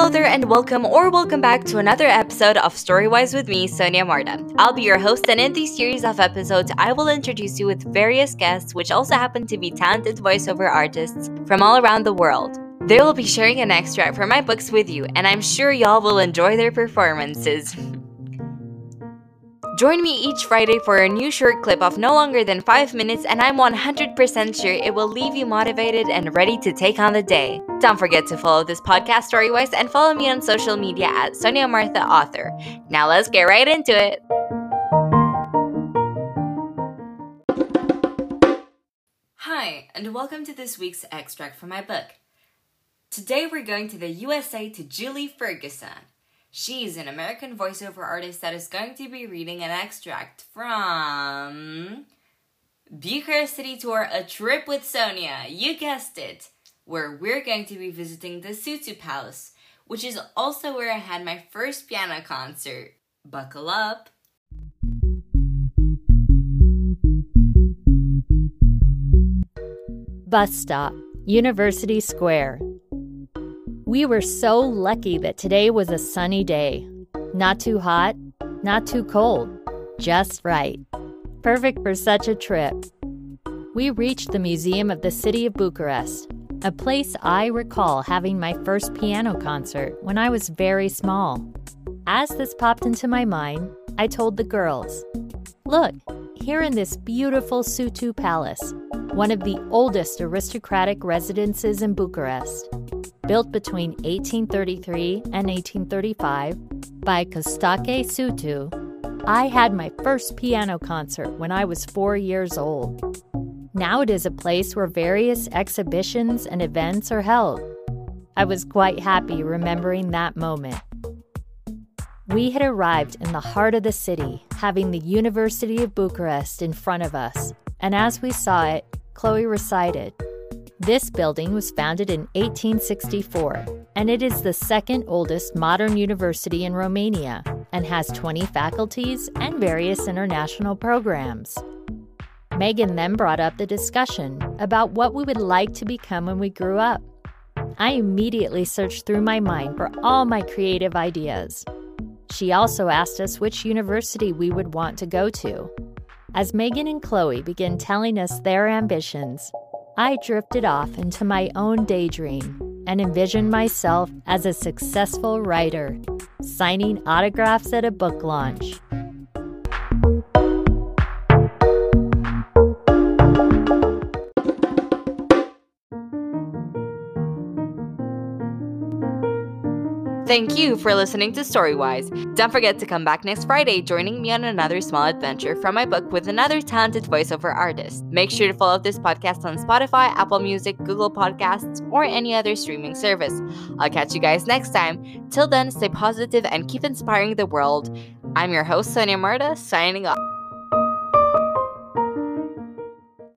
Hello there, and welcome or welcome back to another episode of Storywise with me, Sonia Marta. I'll be your host, and in this series of episodes, I will introduce you with various guests, which also happen to be talented voiceover artists from all around the world. They will be sharing an extract from my books with you, and I'm sure y'all will enjoy their performances. Join me each Friday for a new short clip of no longer than 5 minutes, and I'm 100% sure it will leave you motivated and ready to take on the day. Don't forget to follow this podcast Storywise and follow me on social media at Sonia Martha Author. Now let's get right into it. Hi, and welcome to this week's extract from my book. Today we're going to the USA to Julie Ferguson. She's an American voiceover artist that is going to be reading an extract from Bucharest City Tour A Trip with Sonia. You guessed it, where we're going to be visiting the Sutu Palace, which is also where I had my first piano concert. Buckle up. Bus stop, University Square. We were so lucky that today was a sunny day. Not too hot, not too cold, just right. Perfect for such a trip. We reached the Museum of the City of Bucharest, a place I recall having my first piano concert when I was very small. As this popped into my mind, I told the girls, Look, here in this beautiful Sutu Palace, one of the oldest aristocratic residences in Bucharest built between 1833 and 1835 by Costache Sutu, I had my first piano concert when I was four years old. Now it is a place where various exhibitions and events are held. I was quite happy remembering that moment. We had arrived in the heart of the city, having the University of Bucharest in front of us, and as we saw it, Chloe recited, this building was founded in 1864, and it is the second oldest modern university in Romania and has 20 faculties and various international programs. Megan then brought up the discussion about what we would like to become when we grew up. I immediately searched through my mind for all my creative ideas. She also asked us which university we would want to go to. As Megan and Chloe began telling us their ambitions, I drifted off into my own daydream and envisioned myself as a successful writer, signing autographs at a book launch. Thank you for listening to Storywise. Don't forget to come back next Friday, joining me on another small adventure from my book with another talented voiceover artist. Make sure to follow this podcast on Spotify, Apple Music, Google Podcasts, or any other streaming service. I'll catch you guys next time. Till then, stay positive and keep inspiring the world. I'm your host, Sonia Marta, signing off.